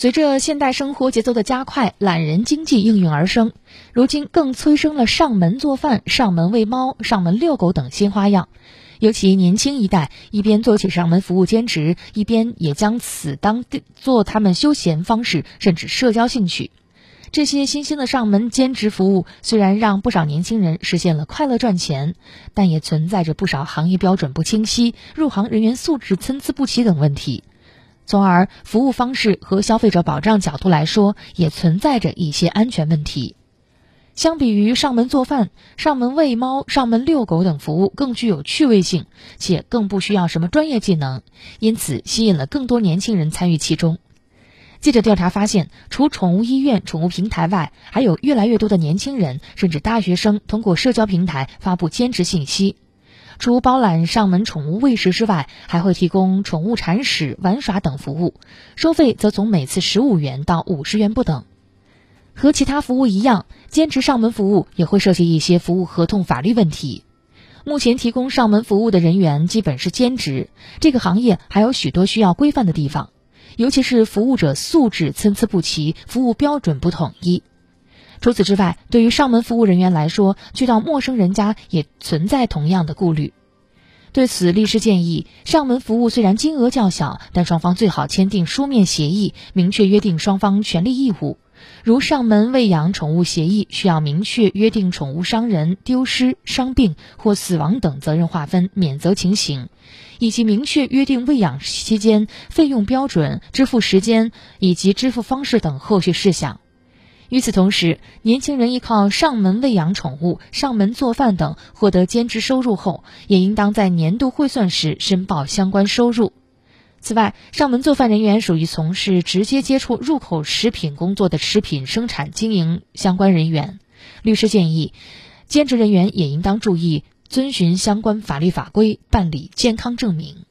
随着现代生活节奏的加快，懒人经济应运而生，如今更催生了上门做饭、上门喂猫、上门遛狗等新花样。尤其年轻一代，一边做起上门服务兼职，一边也将此当做他们休闲方式，甚至社交兴趣。这些新兴的上门兼职服务虽然让不少年轻人实现了快乐赚钱，但也存在着不少行业标准不清晰、入行人员素质参差不齐等问题。从而，服务方式和消费者保障角度来说，也存在着一些安全问题。相比于上门做饭、上门喂猫、上门遛狗等服务，更具有趣味性，且更不需要什么专业技能，因此吸引了更多年轻人参与其中。记者调查发现，除宠物医院、宠物平台外，还有越来越多的年轻人甚至大学生通过社交平台发布兼职信息。除包揽上门宠物喂食之外，还会提供宠物铲屎、玩耍等服务，收费则从每次十五元到五十元不等。和其他服务一样，兼职上门服务也会涉及一些服务合同法律问题。目前提供上门服务的人员基本是兼职，这个行业还有许多需要规范的地方，尤其是服务者素质参差不齐，服务标准不统一。除此之外，对于上门服务人员来说，去到陌生人家也存在同样的顾虑。对此，律师建议，上门服务虽然金额较小，但双方最好签订书面协议，明确约定双方权利义务。如上门喂养宠物协议，需要明确约定宠物伤人、丢失、伤病或死亡等责任划分、免责情形，以及明确约定喂养期间费用标准、支付时间以及支付方式等后续事项。与此同时，年轻人依靠上门喂养宠物、上门做饭等获得兼职收入后，也应当在年度汇算时申报相关收入。此外，上门做饭人员属于从事直接接触入口食品工作的食品生产经营相关人员。律师建议，兼职人员也应当注意遵循相关法律法规，办理健康证明。